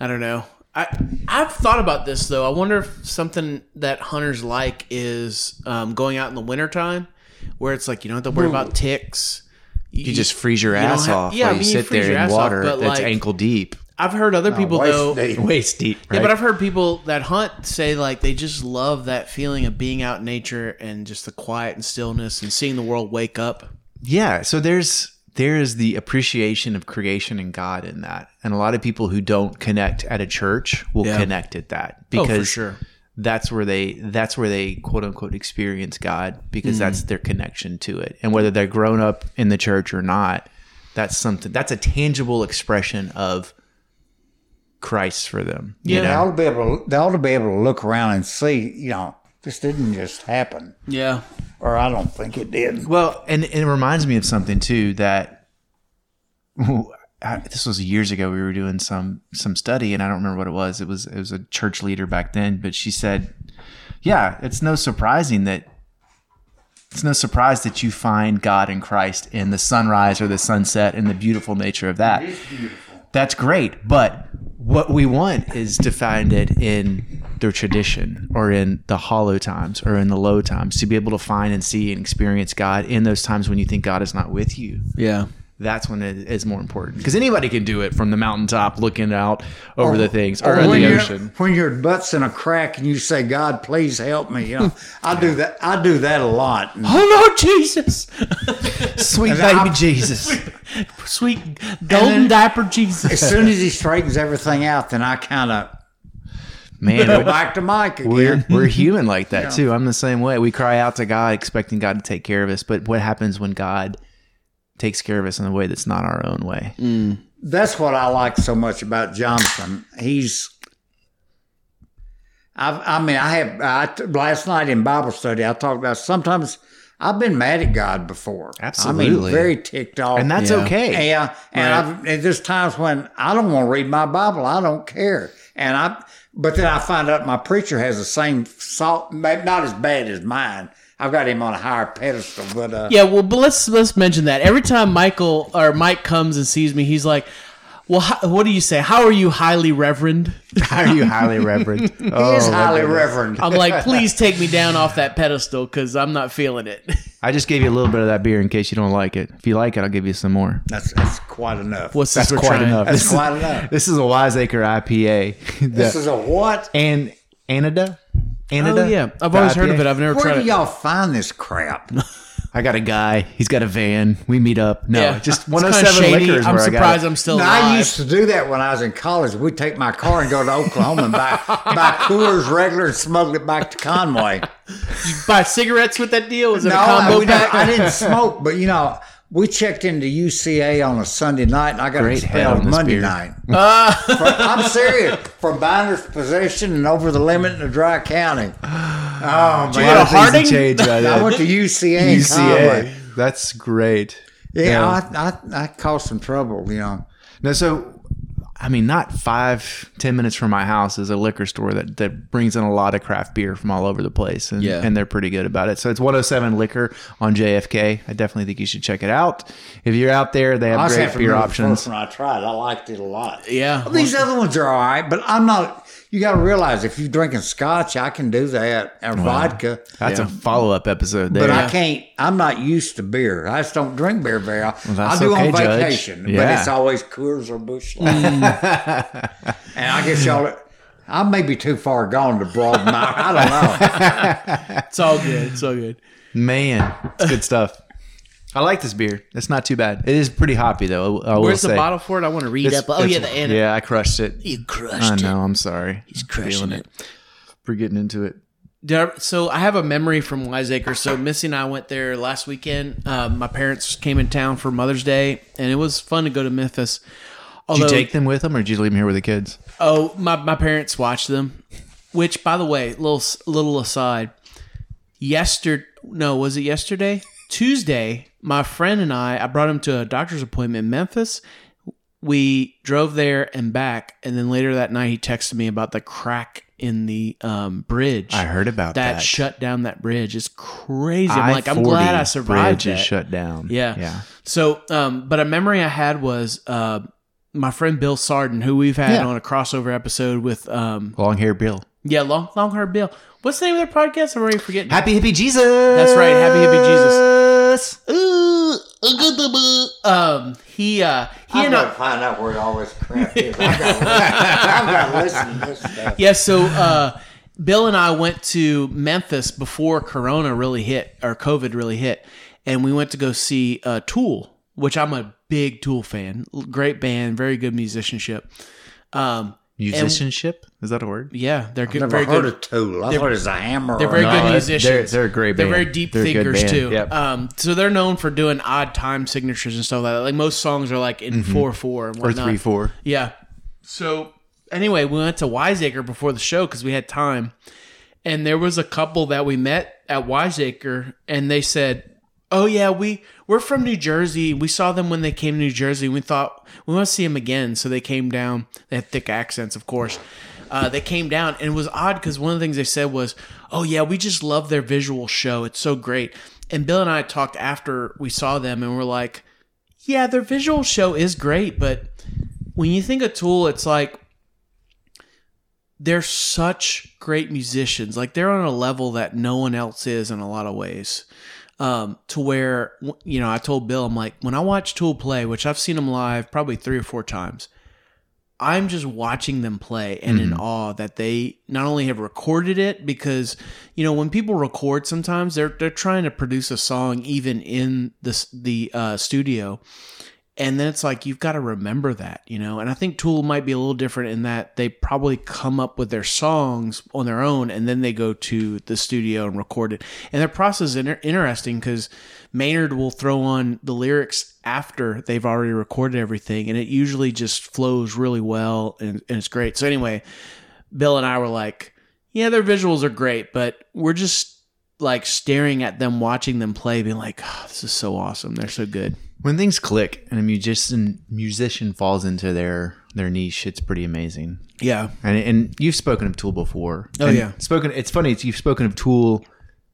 I don't know. I I've thought about this though. I wonder if something that hunters like is um, going out in the wintertime where it's like you don't have to worry about ticks. You just freeze your don't ass have- off yeah, while I you mean, you sit there in ass off, water that's like- ankle deep, I've heard other people waist though. deep. waist deep. Right? Yeah, but I've heard people that hunt say like they just love that feeling of being out in nature and just the quiet and stillness and seeing the world wake up. Yeah, so there's there is the appreciation of creation and God in that. And a lot of people who don't connect at a church will Yeah. connect at that Oh, for because sure. that's where they that's where they quote unquote experience God because Mm. that's their connection to it. And whether they're grown up in the church or not, that's something that's a tangible expression of Christ for them. You Yeah. They know? ought to be able. To, they ought to be able to look around and see. You know, this didn't just happen, Yeah. or I don't think it did. Well, and, and it reminds me of something too that I- this was years ago. We were doing some some study, and I don't remember what it was. It was it was a church leader back then, but she said, "Yeah, it's no surprising that it's no surprise that you find God in Christ in the sunrise or the sunset and the beautiful nature of that. That's great, but what we want is to find it in their tradition or in the hollow times or in the low times to be able to find and see and experience God in those times when you think God is not with you. Yeah. That's when it is more important because anybody can do it from the mountaintop looking out over the things or, Or the ocean. When your butt's in a crack and you say, "God, please help me," you know, I do that. I do that a lot. And Oh Lord Jesus, Sweet And baby I- Jesus. sweet golden then- diaper Jesus. as soon as he straightens everything out, then I kind of Man, go back to Mike again. we're, we're human like that too. I'm the same way. We cry out to God expecting God to take care of us, but what happens when God takes care of us in a way that's not our own way? Mm. That's what I like so much about Jonathan. He's, I've, I mean, I have, I, last night in Bible study, I talked about sometimes I've been mad at God before. I Absolutely. mean, very ticked off. And that's Yeah. okay. Yeah, and I've, and there's times when I don't want to read my Bible. I don't care, and I. But then I find out my preacher has the same salt, maybe not as bad as mine. I've got him on a higher pedestal, but uh, Yeah, well, but let's let's mention that every time Michael or Mike comes and sees me, he's like, Well, how, what do you say? How are you, highly reverend? How are you highly reverend? He Oh, is highly reverend. I'm like, please take me down off that pedestal because I'm not feeling it. I just gave you a little bit of that beer in case you don't like it. If you like it, I'll give you some more. That's that's quite enough. What's this That's quite trying? enough. That's This is- quite enough. This is a Wiseacre IPA. This The- is a what? and Ananda. Ananda. Oh yeah, I've always heard of it. I've never tried. Where tried do it. y'all find this crap? I got a guy. He's got a van. We meet up. No, Yeah. just It's kinda 107 shady. liquors. I'm where I surprised. I'm still No. I used to do that when I was in college. We'd take my car and go to Oklahoma and buy, buy Coors regular and smuggle it back to Conway. buy cigarettes with that deal. Was it no, a I, combo we pack? I didn't smoke, but you know, we checked into UCA on a Sunday night and I got Great expelled Monday beer. night. For- I'm serious. For binder's possession and over the limit in the dry county. Oh, man. go to Things have Harding? changed right I there. went to UCA. UCA. That's great. Yeah, I, I, I caused some trouble, you know. No, so I mean, not five, ten minutes from my house is a liquor store that, that brings in a lot of craft beer from all over the place, and Yeah. and they're pretty good about it. So it's 107 Liquor on JFK. I definitely think you should check it out. If you're out there, they have I great half beer remember the options. First one I tried, I liked it a lot. Yeah. Well, these other ones are all right, but I'm not. You got to realize if you're drinking scotch, I can do that or vodka, That's a follow up episode there. but I can't. I'm not used to beer. I just don't drink beer very often. Well, I do okay, on Judge. vacation, but it's always Coors or Busch Light. Mm. and I guess y'all. I may be too far gone to broaden my. I don't know. It's all good. It's all good. Man, it's good stuff. I like this beer. It's not too bad. It is pretty hoppy though. I will Where's the say. bottle for it? I want to read It's- up. Oh yeah, the Anna. yeah, I crushed it. You crushed it. I know. I'm sorry. He's crushing Feeling it. We're getting into it. Did I- so I have a memory from Wiseacre. So Missy and I went there last weekend. Um, my parents came in town for Mother's Day, and it was fun to go to Memphis. Did you take them with them, or did you leave them here with the kids? oh, my, my parents watched them. Which, by the way, little little aside. Yesterday, no, was it yesterday? Tuesday, my friend and I, I brought him to a doctor's appointment in Memphis. We drove there and back, and then later that night, he texted me about the crack in the um, bridge. I heard about that, that. shut down that bridge. It's crazy. I'm like, I'm glad I I-40 survived Bridge that. is shut down. Yeah. yeah. So, um, but a memory I had was uh, my friend Bill Sarden, who we've had Yeah. on a crossover episode with, um, Long hair Bill. yeah, long long hair Bill. What's the name of their podcast? I'm already forgetting. Happy Hippie Jesus. That's right, Happy Hippie Jesus. Ooh, um, he uh, he I've and got to I. find out where all this crap is. I've got to listen, I've got to listen to this stuff. Yeah, so uh, Bill and I went to Memphis before Corona really hit or COVID really hit, and we went to go see uh, Tool, which I'm a big Tool fan. Great band, very good musicianship. Um, Musicianship is that a word? yeah, they're good, Never very heard good. of Tool. I thought it was a hammer. They're or very a- good they're- musicians. they're a great They're band. very deep They're a good thinkers band. too. Yep. Um, so they're known for doing odd time signatures and stuff like that. Like most songs are like in four four and Mm-hmm. Or whatnot. three four. Yeah. So anyway, we went to Wiseacre before the show because we had time, and there was a couple that we met at Wiseacre, and they said, "Oh yeah, we we're from New Jersey. We saw them when they came to New Jersey. We thought we want to see them again, so they came down. They had thick accents, of course." Uh, they came down, and it was odd because one of the things they said was, "Oh yeah, we just love their visual show. It's so great." And Bill and I talked after we saw them, and we're like, "Yeah, their visual show is great, but when you think of Tool, it's like they're such great musicians. Like they're on a level that no one else is in a lot of ways. Um, to where you know, I told Bill, I'm like, when I watch Tool play, which I've seen them live probably three or four times, I'm just watching them play and in awe that they not only have recorded it because you know when people record sometimes they're they're trying to produce a song even in the the uh, studio and then it's like you've got to remember that you know? And i think tool might be a little different in that they probably come up with their songs on their own and then they go to the studio and record it. And their process is inter- interesting because maynard will throw on the lyrics after they've already recorded everything and it usually just flows really well and, and it's great. So anyway bill and i were like yeah their visuals are great but we're just like staring at them watching them play being like oh, this is so awesome. They're so good When things click and a musician musician falls into their their niche, it's pretty amazing. yeah And and you've spoken of Tool before. Oh, And yeah. spoken. It's funny. It's, you've spoken of Tool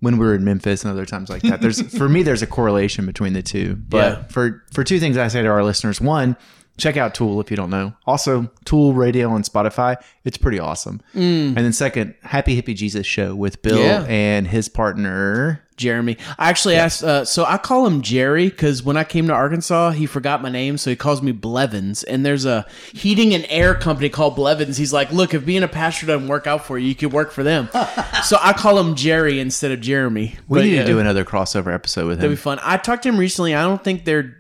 when we were in Memphis and other times like that. There's for me, there's a correlation between the two. But Yeah. for for two things I say to our listeners, one, check out Tool if you don't know. Also, Tool Radio on Spotify. It's pretty awesome. Mm. And then second, Happy Hippie Jesus show with Bill Yeah. and his partner. Jeremy. I actually asked, uh, so I call him Jerry because when I came to Arkansas, he forgot my name, so he calls me Blevins. And there's a heating and air company called Blevins. He's like, look, if being a pastor doesn't work out for you, you could work for them. so I call him Jerry instead of Jeremy. We But, need yeah, to do another crossover episode with him. That'd be fun. I talked to him recently. I don't think they're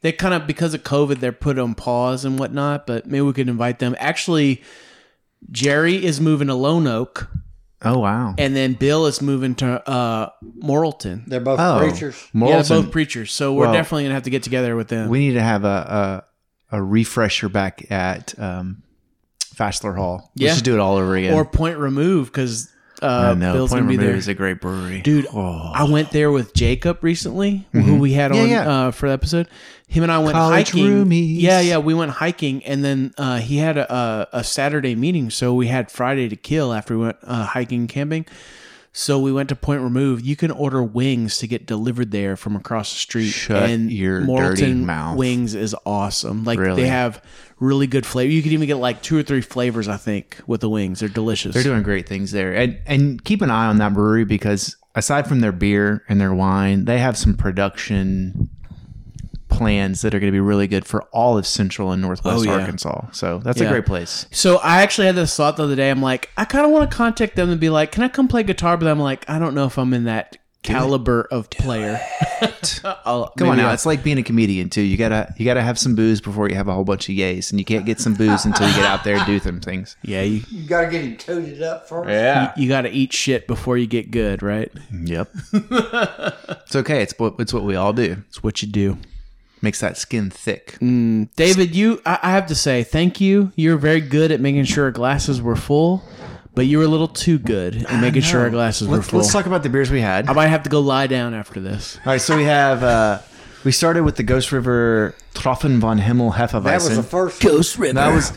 they kind of because of COVID they're put on pause and whatnot. But maybe we could invite them. Actually, Jerry is moving to Lone Oak, oh wow. and then Bill is moving to uh, Morrilton. They're both Oh, preachers. Yeah, they're both preachers. So we're Well, definitely gonna have to get together with them. we need to have a a, a refresher back at um, Fassler Hall. We Yeah. should do it all over again. or Point Remove because uh, I know. Bill's Point gonna be Remove there. is a great brewery, Dude, Oh. I went there with Jacob recently, who we had Yeah, on yeah. Uh, for the episode. Him and I went College hiking. roomies. Yeah, yeah, we went hiking, and then uh, he had a, a, a Saturday meeting, so we had Friday to kill after we went uh, hiking camping. So we went to Point Remove. You can order wings to get delivered there from across the street. Shut and your Morrilton dirty mouth. Wings is awesome. Like Really? they have really good flavor. You could even get like two or three flavors, I think, with the wings. They're delicious. They're doing great things there, and and keep an eye on that brewery because aside from their beer and their wine, they have some production plans that are going to be really good for all of Central and Northwest Oh, yeah. Arkansas. So that's Yeah. a great place. So I actually had this thought the other day. I'm like, I kind of want to contact them and be like, can I come play guitar? But I'm like, I don't know if I'm in that caliber of player. I'll- Come on now, I'll- it's like being a comedian too. You gotta you gotta have some booze before you have a whole bunch of yays, and you can't get some booze until you get out there and do some things. yeah, you, You got to get him tooted up first. Yeah. you got to eat shit before you get good, right? Yep. it's okay. It's what it's what we all do. It's what you do. Makes that skin thick. Mm, David, you, I, I have to say, thank you. You're very good at making sure glasses were full, but you were a little too good at making sure our glasses were Let's, full. let's talk about the beers we had. I might have to go lie down after this. All right, so we have uh we started with the Ghost River Troffen von Himmel Hefeweizen. That was the first. Ghost River. That was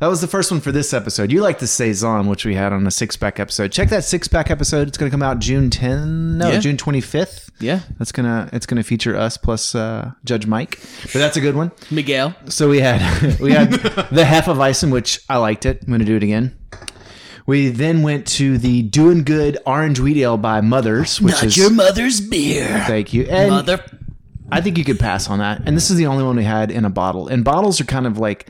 that was the first one for this episode. You like the saison, which we had on a six pack episode. Check that six pack episode. It's going to come out June 10. No, Yeah. June 25th. Yeah, That's gonna it's gonna feature us plus uh, Judge Mike, but that's a good one. Miguel. So we had we had the Hefeweizen, which I liked it. I'm gonna do it again. We then went to the Doing Good Orange Wheat Ale by Mothers, which Not is your mother's beer. thank you. And Mother. I think you could pass on that. And this is the only one we had in a bottle. And bottles are kind of like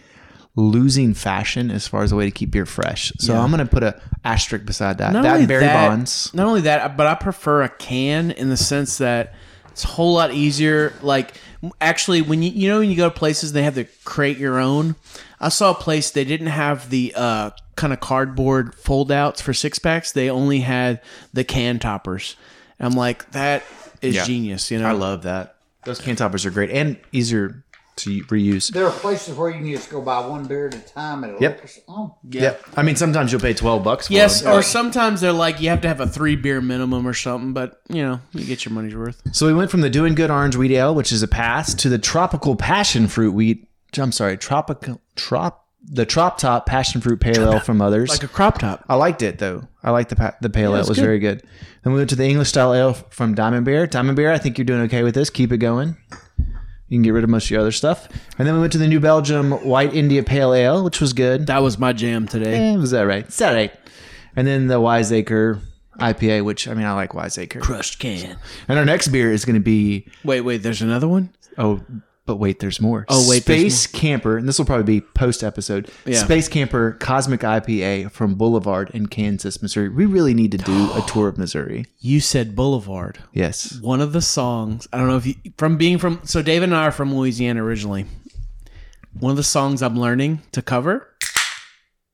losing fashion as far as a way to keep beer fresh. So I'm going to put a asterisk beside that. Not that only and Barry that- Bonds. Not only that, but I prefer a can in the sense that it's a whole lot easier. Like actually, when you you know when you go to places they have to create your own. I saw a place they didn't have the uh, kind of cardboard foldouts for six packs. They only had the can toppers. And I'm like, that is Yeah. genius. You know, I love that. Those can toppers are great and easier to reuse. There are places where you can just go buy one beer at a time at a Yep. liquor store. Oh, yep. I mean, sometimes you'll pay 12 bucks for Yes, them. or sometimes they're like you have to have a three beer minimum or something, but you know you get your money's worth. So we went from the Doing Good Orange Wheat Ale, which is a pass, to the Tropical Passion Fruit Wheat. I'm sorry, tropical trop the Trop Top Passion Fruit Pale Ale from others. Like a crop top. I liked it though. I liked the pa- the pale ale. it's It was good. very good. Then we went to the English style ale from Diamond Bear. Diamond Bear, I think you're doing okay with this. Keep it going. You can get rid of most of your other stuff. And then we went to the New Belgium White India Pale Ale, which was good. That was my jam today. Eh, was that right? It's all right. And then the Wiseacre IPA, which I mean, I like Wiseacre. Crushed can. And our next beer is going to be Wait, wait, there's another one. oh, but wait, there's more. Oh, wait, Space Camper, and this will probably be post episode. Yeah. Space Camper Cosmic IPA from Boulevard in Kansas, Missouri. We really need to do a tour of Missouri. You said Boulevard. Yes. One of the songs. I don't know if you from being from. So David and I are from Louisiana originally. One of the songs I'm learning to cover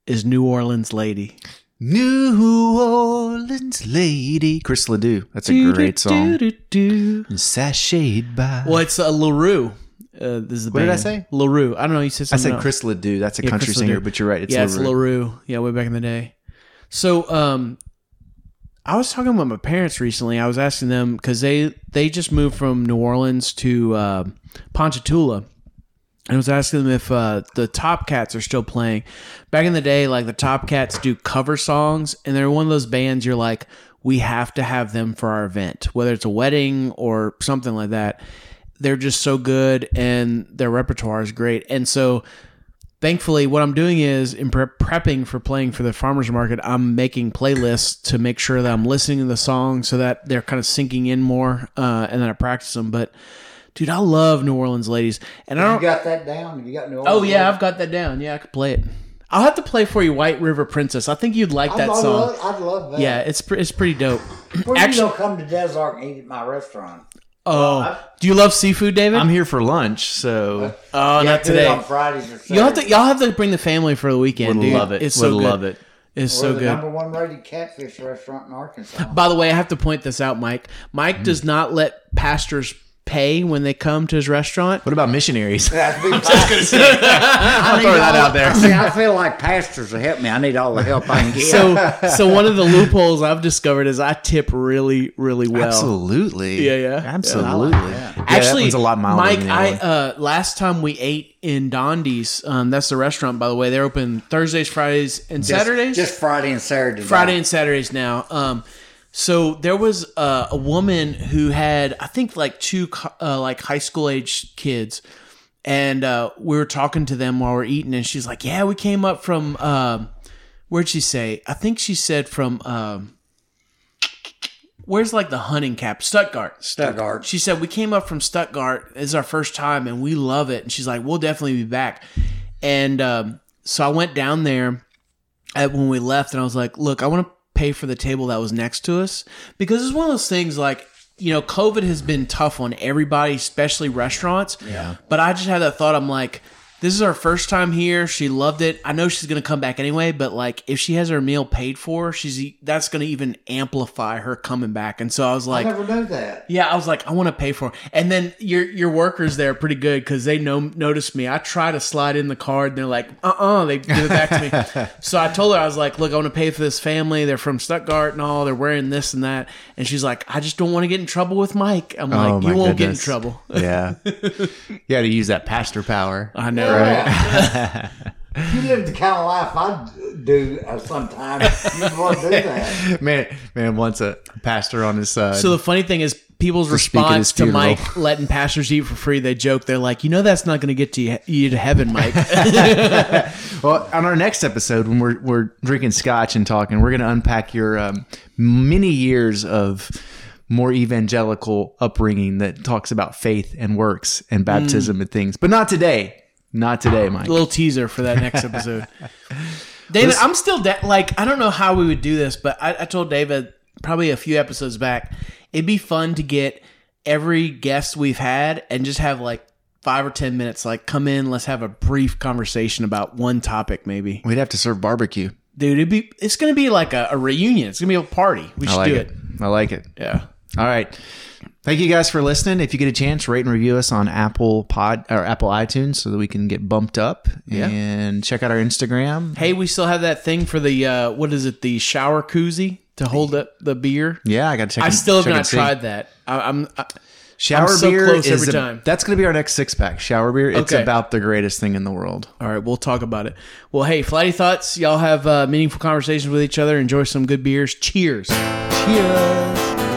is New Orleans Lady. New Orleans Lady. Chris Ledoux. That's a great song. Do-do-do-do. Sashayed by. Well, it's a LeRoux. Uh, this is the What did I say? LeRoux. I don't know. You said I something said else. Chris Ledoux. That's a Yeah, country Chris singer, Ledoux. but you're right. It's yeah, it's LeRoux. LeRoux. Yeah, way back in the day. So, um, I was talking with my parents recently. I was asking them because they they just moved from New Orleans to uh, Ponchatoula. And I was asking them if uh, the Top Cats are still playing. Back in the day, like the Top Cats do cover songs, and they're one of those bands you're like, we have to have them for our event, whether it's a wedding or something like that. They're just so good and their repertoire is great. And so thankfully what I'm doing is in pre- prepping for playing for the farmers market, I'm making playlists to make sure that I'm listening to the songs so that they're kind of sinking in more uh, and then I practice them. But dude, I love New Orleans ladies. And I don't got that down? You got New Oh Orleans? yeah, I've got that down. Yeah, I could play it. I'll have to play for you White River Princess. I think you'd like that I'd song. Love, I'd love that. Yeah, it's it's pretty dope. Where Actually- you gonna come to Des Arc and eat at my restaurant? Oh, do you love seafood, David? I'm here for lunch, so uh, oh, Yeah, not today. on Fridays or Saturdays. You'll have to y'all have to bring the family for the weekend. would dude. love it. It's would so good. it. It's We're so the good. number one rated catfish restaurant in Arkansas. By the way, I have to point this out, Mike. Mike hmm. does not let pastors pay when they come to his restaurant. what about missionaries? That's big pastors. I'll throw that out there. See, I feel like pastors will help me. I need all the help I can get. So, so one of the loopholes I've discovered is I tip really, really well. Absolutely. Yeah, yeah. Absolutely. Yeah, that Actually, one's a lot milder Mike, I uh, last time we ate in Dondie's, um, that's the restaurant, by the way. They're open Thursdays, Fridays, and Just- Saturdays. Just Friday and Saturday. Friday and Saturdays now. Um, so there was uh, a woman who had, I think, like two uh, like high school age kids, and uh, we were talking to them while we are eating, and she's like, "Yeah, we came up from um, where'd she say? I think she said from um, where's like the hunting cap, Stuttgart, Stuttgart. she said, We came up from Stuttgart. It's our first time and we love it. And she's like, We'll definitely be back. And um, so I went down there at, when we left and I was like, Look, I want to pay for the table that was next to us because it's one of those things like, you know, COVID has been tough on everybody, especially restaurants. Yeah. But I just had that thought. I'm like, this is our first time here. She loved it. I know she's gonna come back anyway, but like if she has her meal paid for, she's that's gonna even amplify her coming back. And so I was like, I never knew that. yeah, I was like, I want to pay for it. And then your your workers there are pretty good because they know noticed me. I try to slide in the card, and they're like, uh uh they give it back to me. so I told her I was like, look, I want to pay for this family. They're from Stuttgart and all. They're wearing this and that. And she's like, I just don't want to get in trouble with Mike. I'm like, Oh, you won't get in trouble. yeah. You got to use that pastor power. I know, right? If you lived the kind of life I do uh, sometimes, you'd want to do that. Man, man wants a pastor on his side. So the funny thing is, people's speak at his response to funeral. Mike letting pastors eat for free, they joke. They're like, you know, that's not going to get to you, you to heaven, Mike. Well, on our next episode, when we're we're drinking scotch and talking, we're going to unpack your um, many years of more evangelical upbringing that talks about faith and works and baptism and things. But not today. Not today, Mike. A little teaser for that next episode. David, I'm still da- like I don't know how we would do this, but I, I told David probably a few episodes back it'd be fun to get every guest we've had and just have like five or ten minutes, like come in, let's have a brief conversation about one topic, maybe. We'd have to serve barbecue. Dude, it'd be it's gonna be like a, a reunion. It's gonna be a party. We should like do it. it. I like it. Yeah. All right. Thank you guys for listening. If you get a chance, rate and review us on Apple Pod or Apple iTunes so that we can get bumped up. Yeah. And check out our Instagram. Hey, we still have that thing for the uh what is it, the shower koozie to hold up the beer. Yeah, I got to check. I and- still have not tried that. I, I'm I, Shower so beer close is every a- time. That's going to be our next six pack. Shower beer. It's Okay. about the greatest thing in the world. All right, we'll talk about it. Well, hey, flighty thoughts. Y'all have uh, meaningful conversations with each other. Enjoy some good beers. Cheers. Cheers.